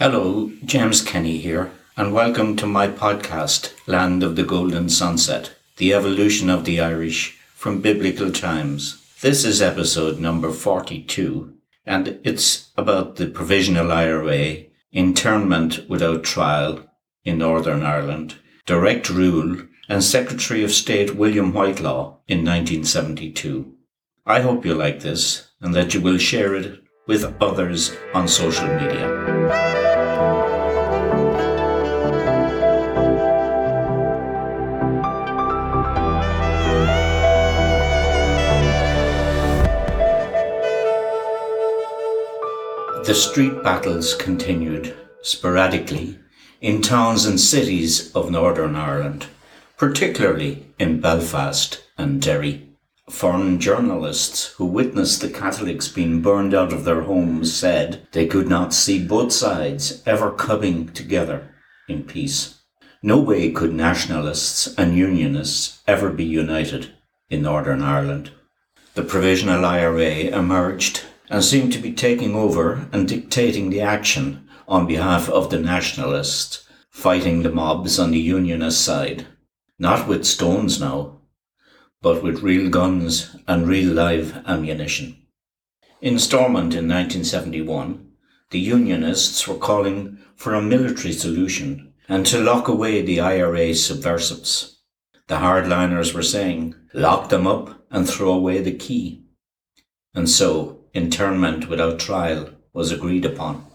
Hello, James Kenny here, and welcome to my podcast, Land of the Golden Sunset The Evolution of the Irish from Biblical Times. This is episode number 42, and it's about the Provisional IRA, internment without trial in Northern Ireland, direct rule, and Secretary of State William Whitelaw in 1972. I hope you like this and that you will share it with others on social media. The street battles continued sporadically in towns and cities of Northern Ireland, particularly in Belfast and Derry. Foreign journalists who witnessed the Catholics being burned out of their homes said they could not see both sides ever coming together in peace. No way could nationalists and unionists ever be united in Northern Ireland. The Provisional IRA emerged and seemed to be taking over and dictating the action on behalf of the nationalists, fighting the mobs on the unionist side. Not with stones now, but with real guns and real live ammunition. In Stormont in 1971, the Unionists were calling for a military solution and to lock away the IRA subversives. The hardliners were saying, lock them up and throw away the key. And so, internment without trial was agreed upon.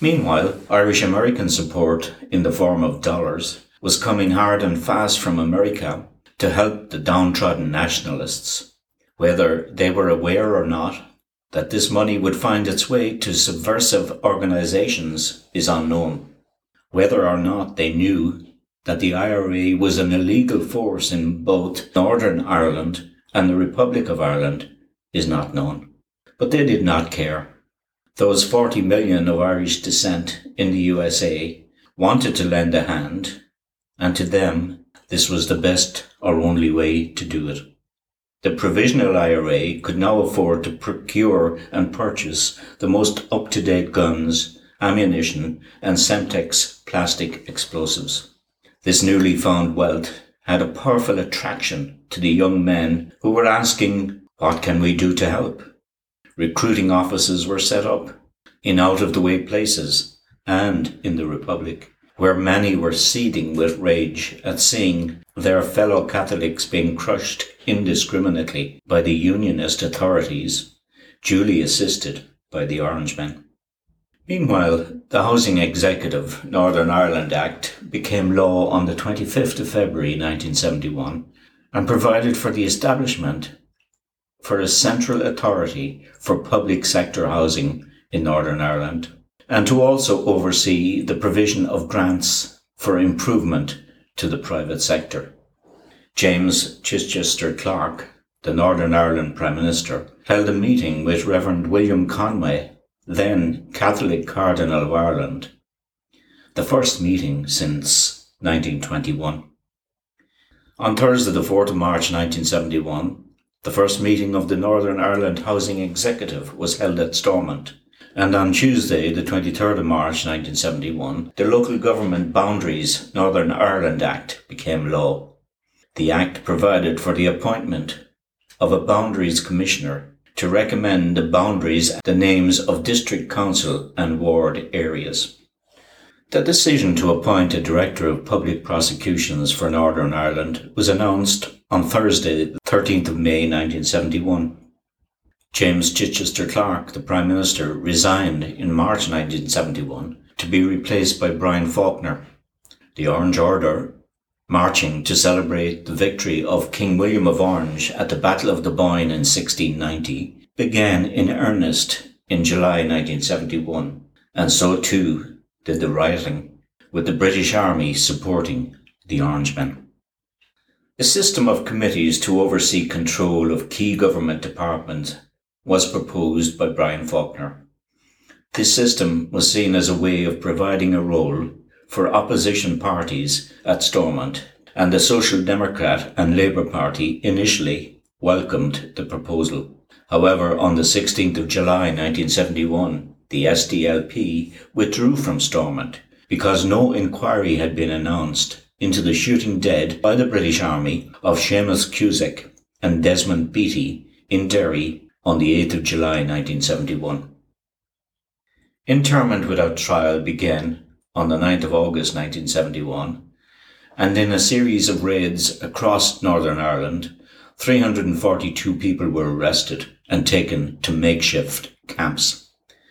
Meanwhile, Irish American support in the form of dollars was coming hard and fast from America to help the downtrodden nationalists. Whether they were aware or not that this money would find its way to subversive organizations is unknown. Whether or not they knew that the IRA was an illegal force in both Northern Ireland and the Republic of Ireland is not known. But they did not care. Those 40 million of Irish descent in the USA wanted to lend a hand, and to them this was the best or only way to do it. The provisional IRA could now afford to procure and purchase the most up-to-date guns, ammunition and Semtex plastic explosives. This newly found wealth had a powerful attraction to the young men who were asking, what can we do to help? Recruiting offices were set up in out of the way places and in the Republic where many were seething with rage at seeing their fellow Catholics being crushed indiscriminately by the Unionist authorities, duly assisted by the Orangemen. Meanwhile, the Housing Executive Northern Ireland Act became law on the 25th of February 1971 and provided for the establishment for a central authority for public sector housing in Northern Ireland and to also oversee the provision of grants for improvement to the private sector. James Chichester Clark, the Northern Ireland Prime Minister, held a meeting with Reverend William Conway, then Catholic Cardinal of Ireland, the first meeting since 1921. On Thursday, the 4th of March 1971, the first meeting of the Northern Ireland Housing Executive was held at Stormont, and on Tuesday, the 23rd of March 1971, the Local Government Boundaries Northern Ireland Act became law. The Act provided for the appointment of a Boundaries Commissioner to recommend the boundaries the names of district council and ward areas. The decision to appoint a Director of Public Prosecutions for Northern Ireland was announced on Thursday, the 13th of May 1971. James Chichester Clark, the Prime Minister, resigned in March 1971 to be replaced by Brian Faulkner. The Orange Order, marching to celebrate the victory of King William of Orange at the Battle of the Boyne in 1690, began in earnest in July 1971, and so too did the rioting, with the British Army supporting the Orangemen. A system of committees to oversee control of key government departments was proposed by Brian Faulkner. This system was seen as a way of providing a role for opposition parties at Stormont, and the Social Democrat and Labour Party initially welcomed the proposal. However, on the 16th of July 1971, the SDLP withdrew from Stormont because no inquiry had been announced into the shooting dead by the British Army of Seamus Cusack and Desmond Beatty in Derry on the 8th of July 1971. Internment without trial began on the 9th of August 1971 and in a series of raids across Northern Ireland, 342 people were arrested and taken to makeshift camps.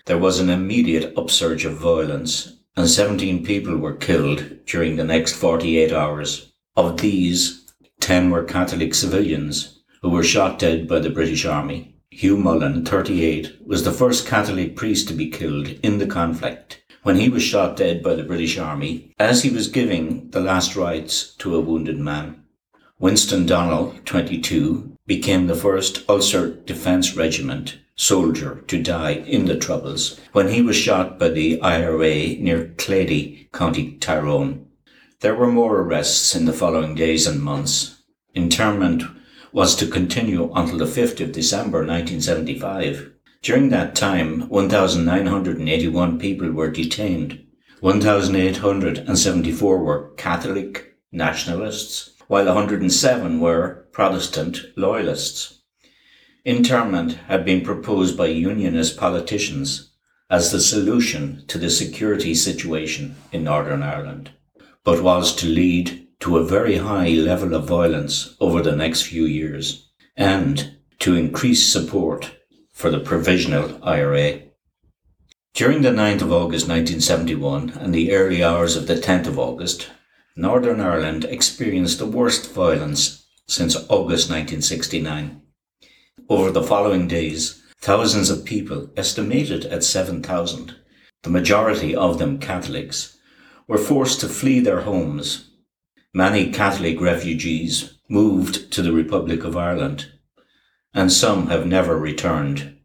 There was an immediate upsurge of violence and 17 people were killed during the next 48 hours. Of these, 10 were Catholic civilians who were shot dead by the British Army. Hugh Mullan, 38, was the first Catholic priest to be killed in the conflict when he was shot dead by the British Army as he was giving the last rites to a wounded man. Winston Donnell, 22, became the first Ulster Defence Regiment soldier to die in the Troubles when he was shot by the IRA near Clady, County Tyrone. There were more arrests in the following days and months. Internment was to continue until the 5th of December 1975. During that time, 1,981 people were detained. 1,874 were Catholic nationalists, while 107 were Protestant loyalists. Internment had been proposed by unionist politicians as the solution to the security situation in Northern Ireland, but was to lead to a very high level of violence over the next few years and to increase support for the provisional IRA. During the 9th of August 1971 and the early hours of the 10th of August, Northern Ireland experienced the worst violence since August 1969. Over the following days, thousands of people, estimated at 7,000, the majority of them Catholics, were forced to flee their homes. Many Catholic refugees moved to the Republic of Ireland, and some have never returned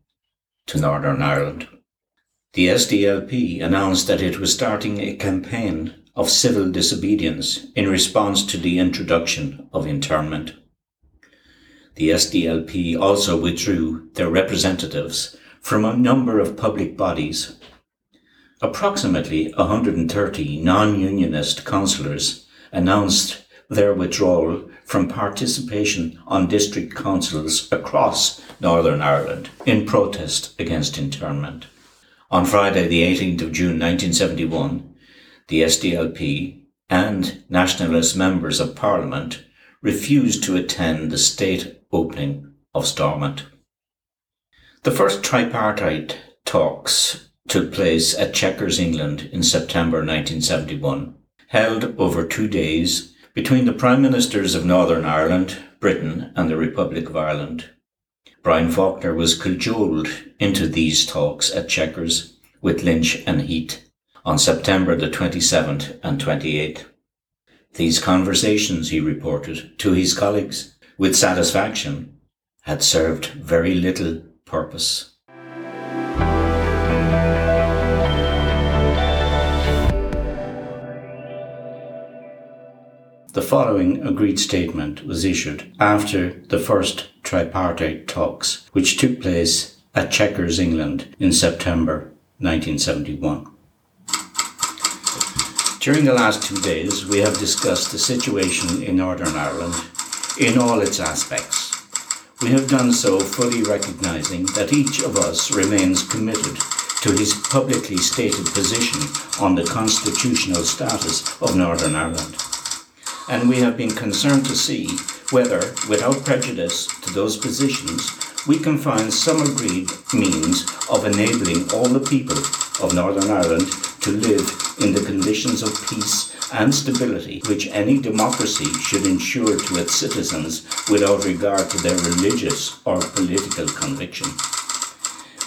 to Northern Ireland. The SDLP announced that it was starting a campaign of civil disobedience in response to the introduction of internment. The SDLP also withdrew their representatives from a number of public bodies. Approximately 130 non-unionist councillors announced their withdrawal from participation on district councils across Northern Ireland in protest against internment. On Friday, the 18th of June 1971, the SDLP and nationalist members of Parliament refused to attend the state opening of Stormont. The first tripartite talks took place at Chequers, England in September 1971, held over two days between the Prime Ministers of Northern Ireland, Britain and the Republic of Ireland. Brian Faulkner was cajoled into these talks at Chequers with Lynch and Heath on September the 27th and 28th. These conversations, he reported to his colleagues, with satisfaction, had served very little purpose. The following agreed statement was issued after the first tripartite talks, which took place at Chequers, England in September 1971. During the last two days, we have discussed the situation in Northern Ireland in all its aspects. We have done so fully recognizing that each of us remains committed to his publicly stated position on the constitutional status of Northern Ireland. And we have been concerned to see whether, without prejudice to those positions, we can find some agreed means of enabling all the people of Northern Ireland to live in the conditions of peace and stability which any democracy should ensure to its citizens without regard to their religious or political conviction.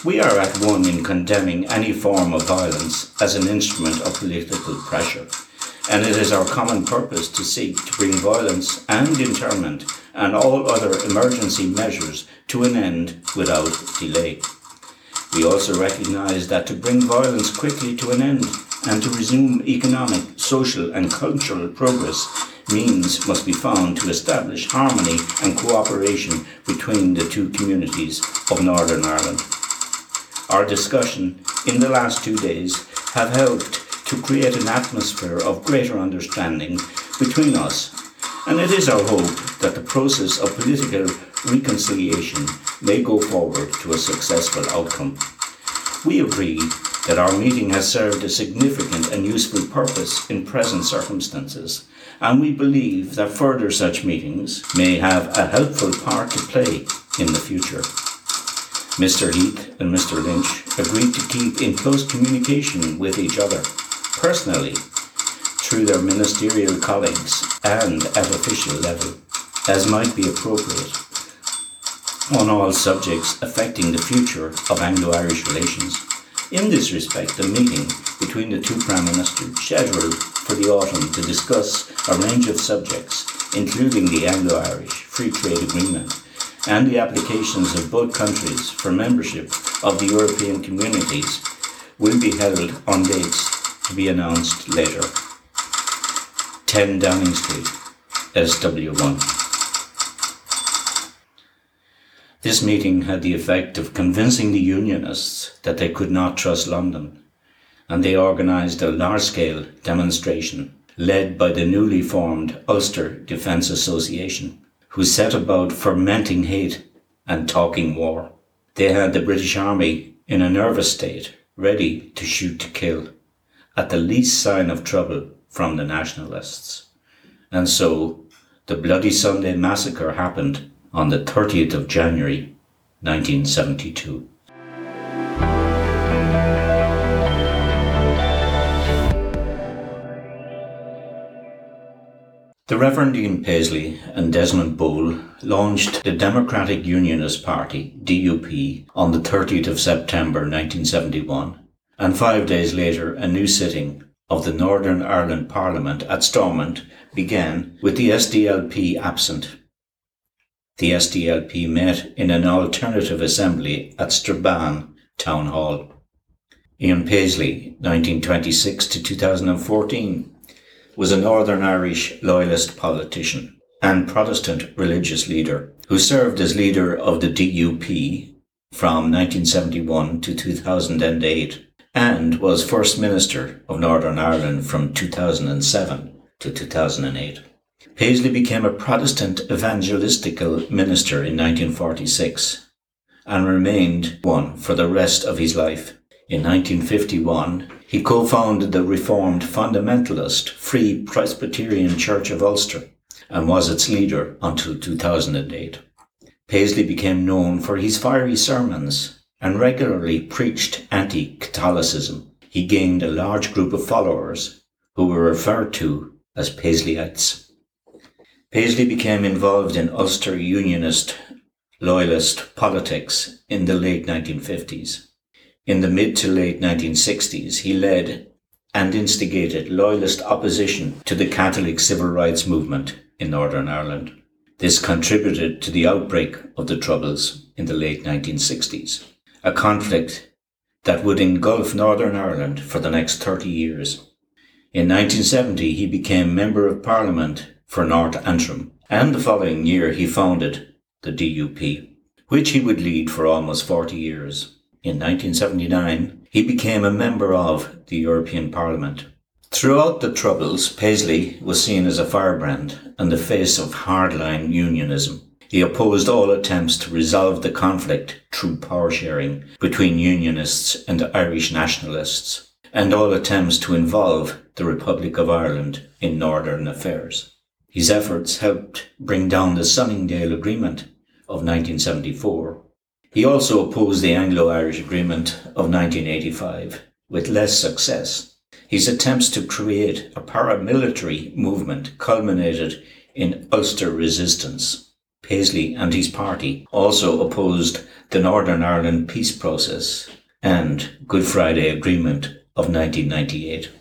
We are at one in condemning any form of violence as an instrument of political pressure, and it is our common purpose to seek to bring violence and internment and all other emergency measures to an end without delay. We also recognise that to bring violence quickly to an end and to resume economic, social and cultural progress, means must be found to establish harmony and cooperation between the two communities of Northern Ireland. our discussion in the last two days have helped to create an atmosphere of greater understanding between us, and it is our hope that the process of political reconciliation may go forward to a successful outcome. We agree that our meeting has served a significant and useful purpose in present circumstances, and we believe that further such meetings may have a helpful part to play in the future. Mr. Heath and Mr. Lynch agreed to keep in close communication with each other, personally, through their ministerial colleagues and at official level, as might be appropriate, on all subjects affecting the future of Anglo-Irish relations. In this respect, the meeting between the two Prime Ministers scheduled for the autumn to discuss a range of subjects, including the Anglo-Irish Free Trade Agreement and the applications of both countries for membership of the European communities will be held on dates to be announced later. 10 Downing Street, SW1. This meeting had the effect of convincing the Unionists that they could not trust London, and they organised a large scale demonstration led by the newly formed Ulster Defence Association who set about fermenting hate and talking war. They had the British Army in a nervous state, ready to shoot to kill, at the least sign of trouble from the nationalists. And so, the Bloody Sunday massacre happened on the 30th of January 1972. The Reverend Ian Paisley and Desmond Boal launched the Democratic Unionist Party, DUP, on the 30th of September 1971, and five days later a new sitting of the Northern Ireland Parliament at Stormont began with the SDLP absent. The SDLP met in an alternative assembly at Strabane Town Hall. Ian Paisley, 1926 to 2014, was a Northern Irish loyalist politician and Protestant religious leader who served as leader of the DUP from 1971 to 2008 and was First Minister of Northern Ireland from 2007 to 2008. Paisley became a Protestant evangelistical minister in 1946 and remained one for the rest of his life. In 1951, he co-founded the Reformed Fundamentalist Free Presbyterian Church of Ulster and was its leader until 2008. Paisley became known for his fiery sermons and regularly preached anti-Catholicism. He gained a large group of followers who were referred to as Paisleyites. Paisley became involved in Ulster Unionist loyalist politics in the late 1950s. In the mid to late 1960s, he led and instigated loyalist opposition to the Catholic civil rights movement in Northern Ireland. This contributed to the outbreak of the Troubles in the late 1960s, a conflict that would engulf Northern Ireland for the next 30 years. In 1970, he became Member of Parliament for North Antrim, and the following year he founded the DUP, which he would lead for almost 40 years. In 1979, he became a member of the European Parliament. Throughout the Troubles, Paisley was seen as a firebrand and the face of hardline unionism. He opposed all attempts to resolve the conflict through power sharing between Unionists and Irish nationalists, and all attempts to involve the Republic of Ireland in Northern affairs. His efforts helped bring down the Sunningdale Agreement of 1974 he also opposed the Anglo-Irish Agreement of 1985 with less success. His attempts to create a paramilitary movement culminated in Ulster resistance. Paisley and his party also opposed the Northern Ireland peace process and Good Friday Agreement of 1998.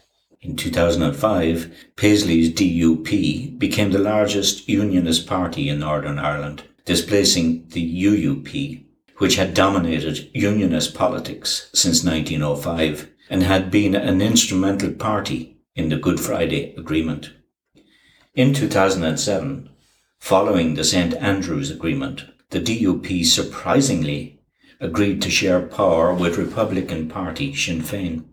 In 2005, Paisley's DUP became the largest unionist party in Northern Ireland, displacing the UUP which had dominated unionist politics since 1905 and had been an instrumental party in the Good Friday Agreement. In 2007, following the St Andrews Agreement, the DUP surprisingly agreed to share power with Republican Party Sinn Féin.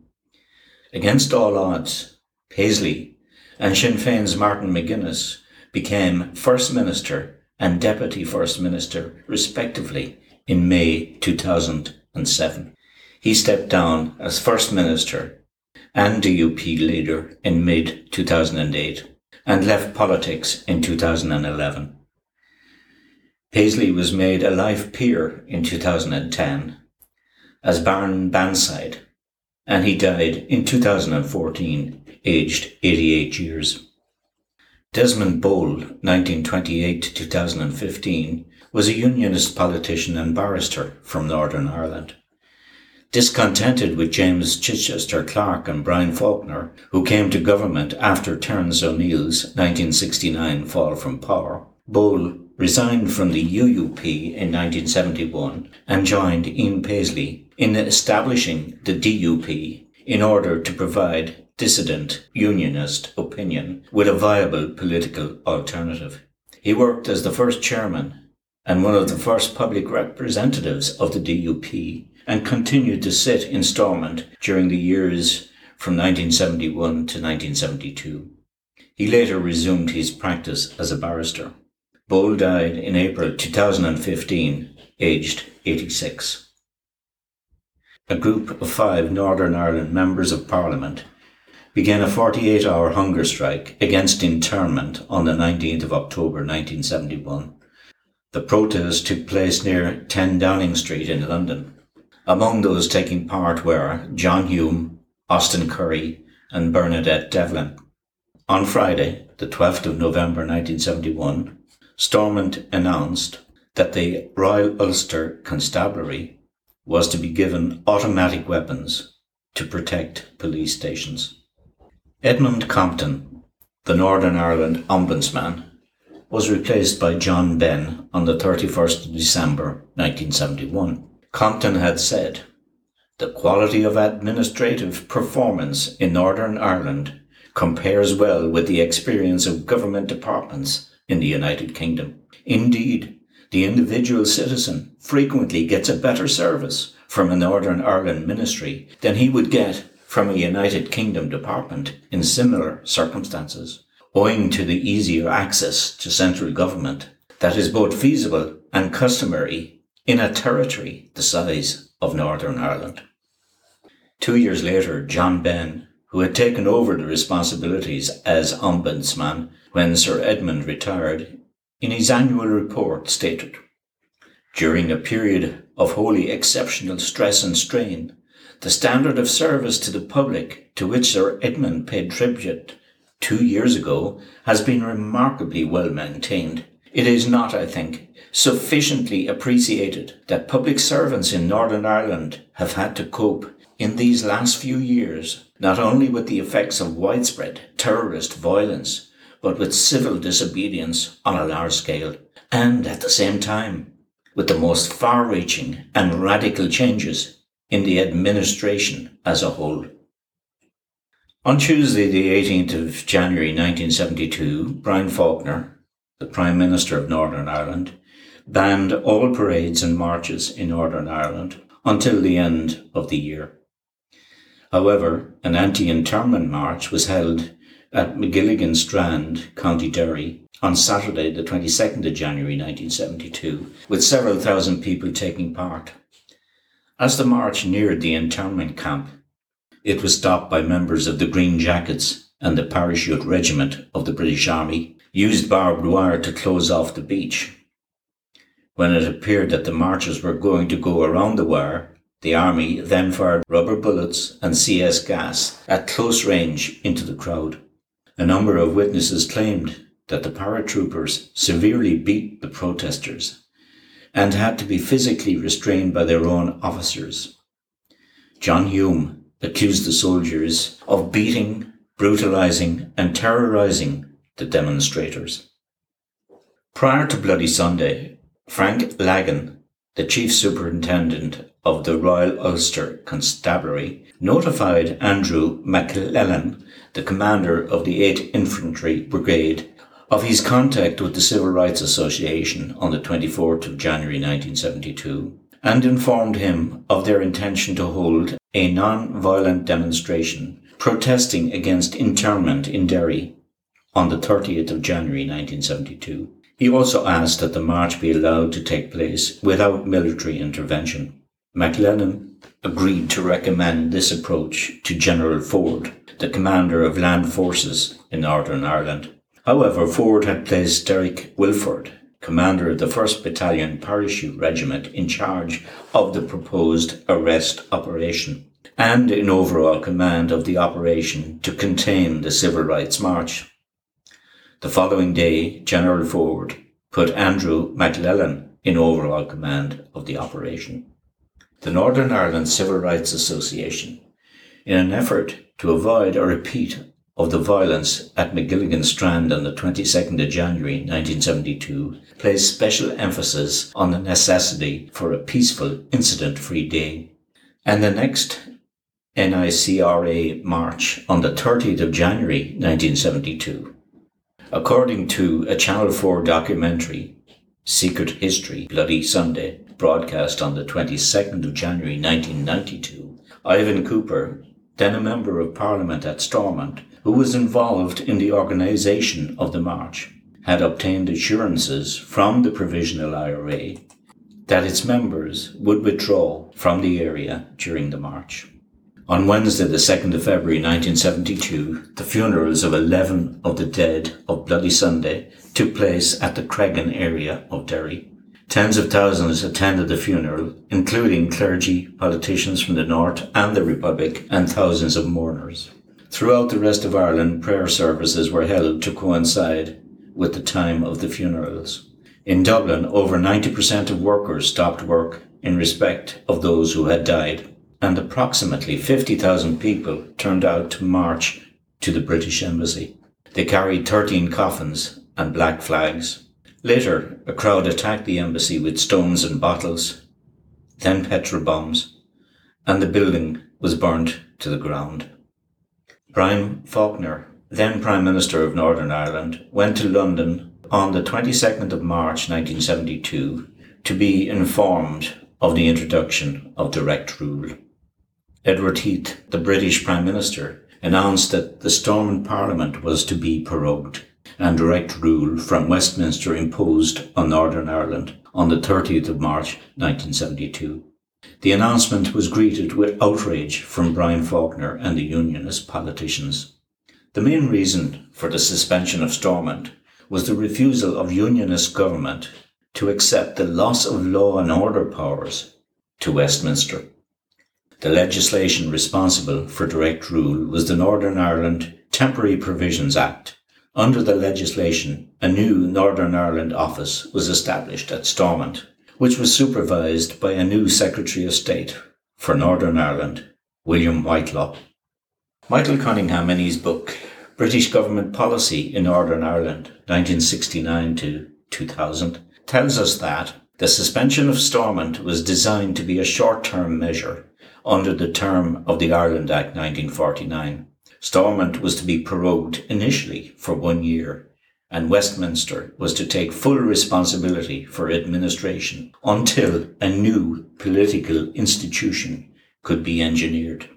Against all odds, Paisley and Sinn Féin's Martin McGuinness became First Minister and Deputy First Minister, respectively, in May 2007. He stepped down as First Minister and DUP leader in mid 2008 and left politics in 2011. Paisley was made a life peer in 2010 as Baron Bannside, and he died in 2014, aged 88 years. Desmond Boal, 1928 to 2015, was a unionist politician and barrister from Northern Ireland. Discontented with James Chichester Clark and Brian Faulkner, who came to government after Terence O'Neill's 1969 fall from power, Boal resigned from the UUP in 1971 and joined Ian Paisley in establishing the DUP in order to provide dissident unionist opinion with a viable political alternative. He worked as the first chairman and one of the first public representatives of the DUP and continued to sit in Stormont during the years from 1971 to 1972. He later resumed his practice as a barrister. Boal died in April 2015, aged 86. A group of five Northern Ireland members of Parliament began a 48 hour hunger strike against internment on the 19th of October 1971. The protest took place near 10 Downing Street in London. Among those taking part were John Hume, Austin Currie, and Bernadette Devlin. On Friday, the 12th of November 1971, Stormont announced that the Royal Ulster Constabulary was to be given automatic weapons to protect police stations. Edmund Compton, the Northern Ireland Ombudsman, was replaced by John Benn on the 31st of December 1971. Compton had said, The quality of administrative performance in Northern Ireland compares well with the experience of government departments in the United Kingdom. Indeed, the individual citizen frequently gets a better service from a Northern Ireland ministry than he would get from a United Kingdom department in similar circumstances, owing to the easier access to central government that is both feasible and customary in a territory the size of Northern Ireland. Two years later, John Benn, who had taken over the responsibilities as Ombudsman when Sir Edmund retired, in his annual report stated, During a period of wholly exceptional stress and strain, the standard of service to the public to which Sir Edmund paid tribute two years ago has been remarkably well maintained. It is not, I think, sufficiently appreciated that public servants in Northern Ireland have had to cope in these last few years not only with the effects of widespread terrorist violence, but with civil disobedience on a large scale, and at the same time, with the most far reaching and radical changes in the administration as a whole. On Tuesday, the 18th of January 1972, Brian Faulkner, the Prime Minister of Northern Ireland, banned all parades and marches in Northern Ireland until the end of the year. However, an anti-internment march was held at Magilligan Strand, County Derry, on Saturday, the 22nd of January 1972, with several thousand people taking part. As the march neared the internment camp, it was stopped by members of the Green Jackets and the Parachute Regiment of the British Army, used barbed wire to close off the beach. When it appeared that the marchers were going to go around the wire, the Army then fired rubber bullets and CS gas at close range into the crowd. A number of witnesses claimed that the paratroopers severely beat the protesters and had to be physically restrained by their own officers. John Hume accused the soldiers of beating, brutalizing, and terrorizing the demonstrators. Prior to Bloody Sunday, Frank Lagan, the chief superintendent of the Royal Ulster Constabulary, notified Andrew MacLellan the commander of the 8th Infantry Brigade, of his contact with the Civil Rights Association on the 24th of January 1972, and informed him of their intention to hold a non-violent demonstration protesting against internment in Derry on the 30th of January 1972. He also asked that the march be allowed to take place without military intervention. MacLellan agreed to recommend this approach to General Ford, the commander of land forces in Northern Ireland. However, Ford had placed Derek Wilford, commander of the 1st Battalion Parachute Regiment, in charge of the proposed arrest operation and in overall command of the operation to contain the civil rights march. The following day, General Ford put Andrew MacLellan in overall command of the operation. The Northern Ireland Civil Rights Association, in an effort to avoid a repeat of the violence at Magilligan Strand on the 22nd of January 1972, placed special emphasis on the necessity for a peaceful, incident-free day. And the next NICRA march on the 30th of January 1972 According to a Channel 4 documentary, Secret History Bloody Sunday, broadcast on the 22nd of January 1992, Ivan Cooper, then a member of Parliament at Stormont, who was involved in the organisation of the march, had obtained assurances from the Provisional IRA that its members would withdraw from the area during the march. On Wednesday, the 2nd of February 1972, the funerals of 11 of the dead of Bloody Sunday took place at the Creggan area of Derry. Tens of thousands attended the funeral, including clergy, politicians from the North and the Republic, and thousands of mourners. Throughout the rest of Ireland, prayer services were held to coincide with the time of the funerals. In Dublin, over 90% of workers stopped work in respect of those who had died and approximately 50,000 people turned out to march to the British Embassy. They carried 13 coffins and black flags. Later, a crowd attacked the embassy with stones and bottles, then petrol bombs, and the building was burned to the ground. Brian Faulkner, then Prime Minister of Northern Ireland, went to London on the 22nd of March 1972 to be informed of the introduction of direct rule. Edward Heath, the British Prime Minister, announced that the Stormont Parliament was to be prorogued and direct rule from Westminster imposed on Northern Ireland on the 30th of March 1972. The announcement was greeted with outrage from Brian Faulkner and the Unionist politicians. The main reason for the suspension of Stormont was the refusal of Unionist government to accept the loss of law and order powers to Westminster. The legislation responsible for direct rule was the Northern Ireland Temporary Provisions Act. Under the legislation, a new Northern Ireland office was established at Stormont, which was supervised by a new Secretary of State for Northern Ireland, William Whitelaw. Michael Cunningham, in his book British Government Policy in Northern Ireland, 1969 to 2000, tells us that the suspension of Stormont was designed to be a short-term measure under the term of the Ireland Act 1949. Stormont was to be prorogued initially for one year, and Westminster was to take full responsibility for administration until a new political institution could be engineered.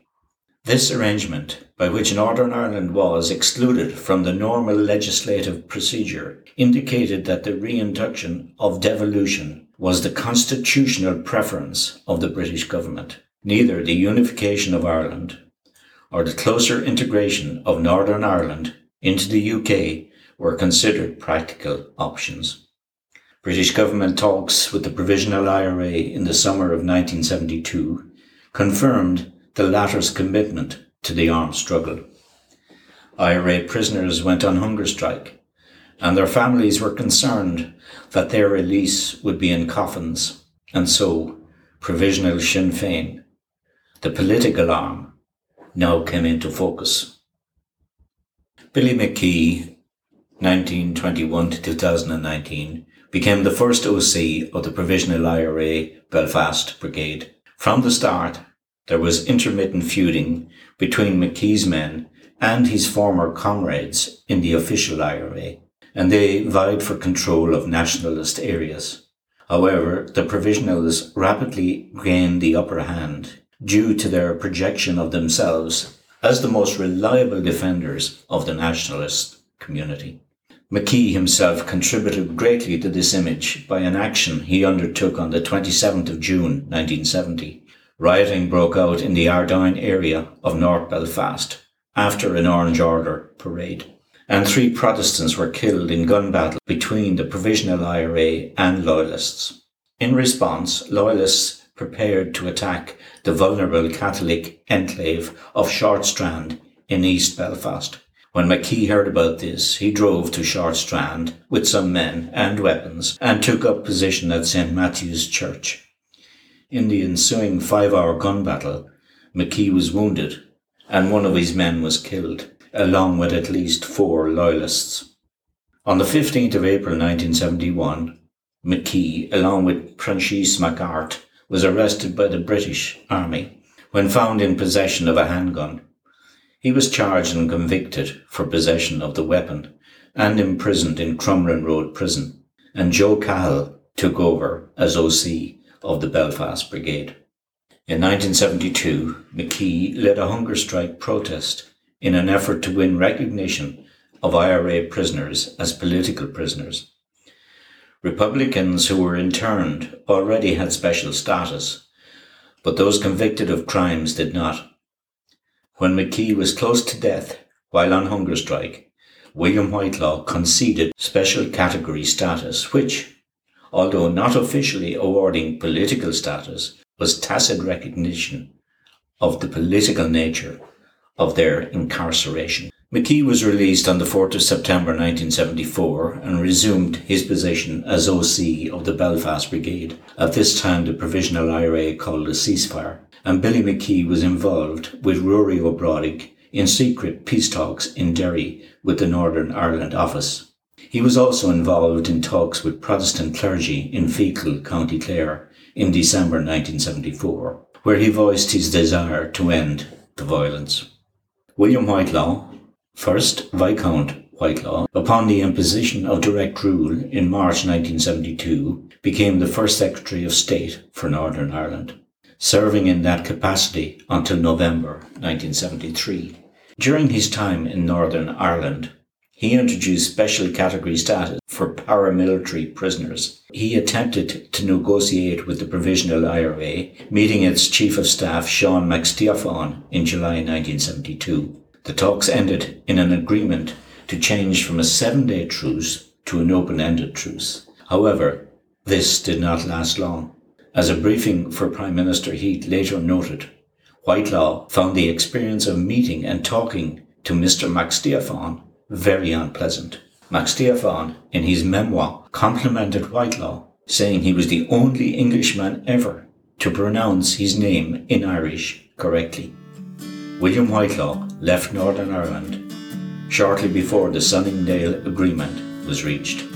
This arrangement, by which Northern Ireland was excluded from the normal legislative procedure, indicated that the reintroduction of devolution was the constitutional preference of the British government. Neither the unification of Ireland or the closer integration of Northern Ireland into the UK were considered practical options. British government talks with the Provisional IRA in the summer of 1972 confirmed the latter's commitment to the armed struggle. IRA prisoners went on hunger strike, and their families were concerned that their release would be in coffins, and so Provisional Sinn Féin the political arm now came into focus. Billy McKee, 1921 to 2019, became the first OC of the Provisional IRA Belfast Brigade. From the start, there was intermittent feuding between McKee's men and his former comrades in the official IRA, and they vied for control of nationalist areas. However, the Provisionals rapidly gained the upper hand due to their projection of themselves as the most reliable defenders of the nationalist community. McKee himself contributed greatly to this image by an action he undertook on the 27th of June 1970. Rioting broke out in the Ardoyne area of North Belfast after an Orange Order parade, and three Protestants were killed in gun battle between the Provisional IRA and Loyalists. In response, Loyalists prepared to attack the vulnerable Catholic enclave of Short Strand in East Belfast. When McKee heard about this, he drove to Short Strand with some men and weapons and took up position at St. Matthew's Church. In the ensuing five hour gun battle, McKee was wounded and one of his men was killed, along with at least four loyalists. On the 15th of April 1971, McKee, along with Francis McArt, was arrested by the British Army when found in possession of a handgun. He was charged and convicted for possession of the weapon and imprisoned in Crumlin Road Prison, and Joe Cahill took over as OC of the Belfast Brigade. In 1972, McKee led a hunger strike protest in an effort to win recognition of IRA prisoners as political prisoners. Republicans who were interned already had special status, but those convicted of crimes did not. When McKee was close to death while on hunger strike, William Whitelaw conceded special category status, which, although not officially awarding political status, was tacit recognition of the political nature of their incarceration. McKee was released on the 4th of September 1974 and resumed his position as OC of the Belfast Brigade. At this time, the Provisional IRA called a ceasefire, and Billy McKee was involved with Rory O'Brodick in secret peace talks in Derry with the Northern Ireland office. He was also involved in talks with Protestant clergy in Feakle, County Clare, in December 1974, where he voiced his desire to end the violence. William Whitelaw, first Viscount Whitelaw, upon the imposition of direct rule in March 1972, became the first Secretary of State for Northern Ireland, serving in that capacity until November 1973. During his time in Northern Ireland, he introduced special category status for paramilitary prisoners. He attempted to negotiate with the Provisional IRA, meeting its Chief of Staff Sean McSteofan in July 1972. The talks ended in an agreement to change from a seven day truce to an open ended truce. However, this did not last long. As a briefing for Prime Minister Heath later noted, Whitelaw found the experience of meeting and talking to Mr. McSteofan very unpleasant. McSteofan, in his memoir, complimented Whitelaw, saying he was the only Englishman ever to pronounce his name in Irish correctly. William Whitelaw left Northern Ireland shortly before the Sunningdale Agreement was reached.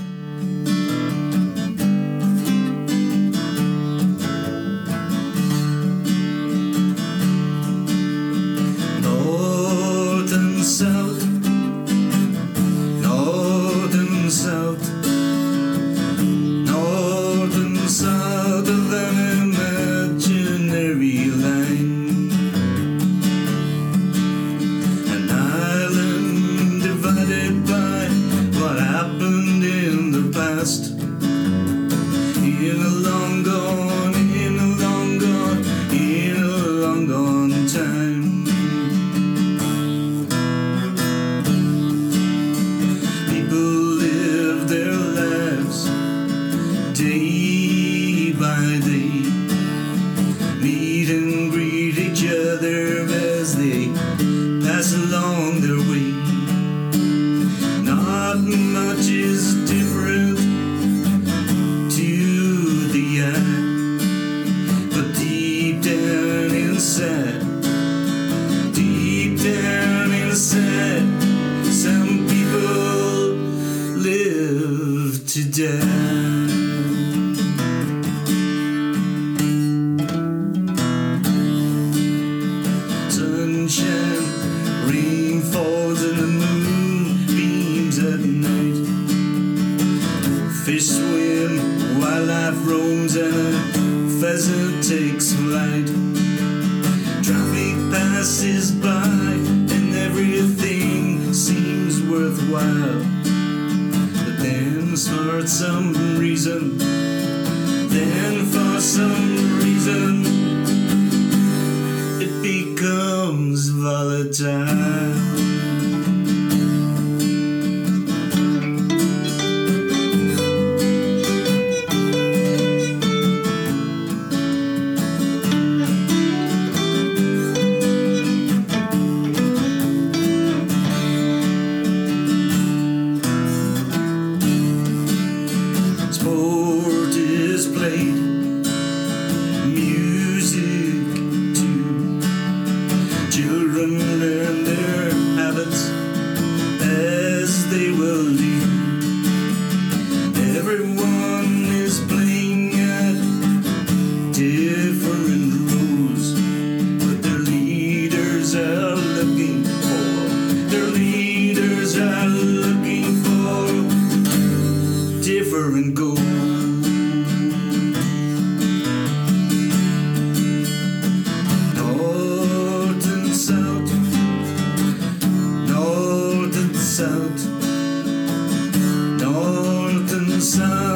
North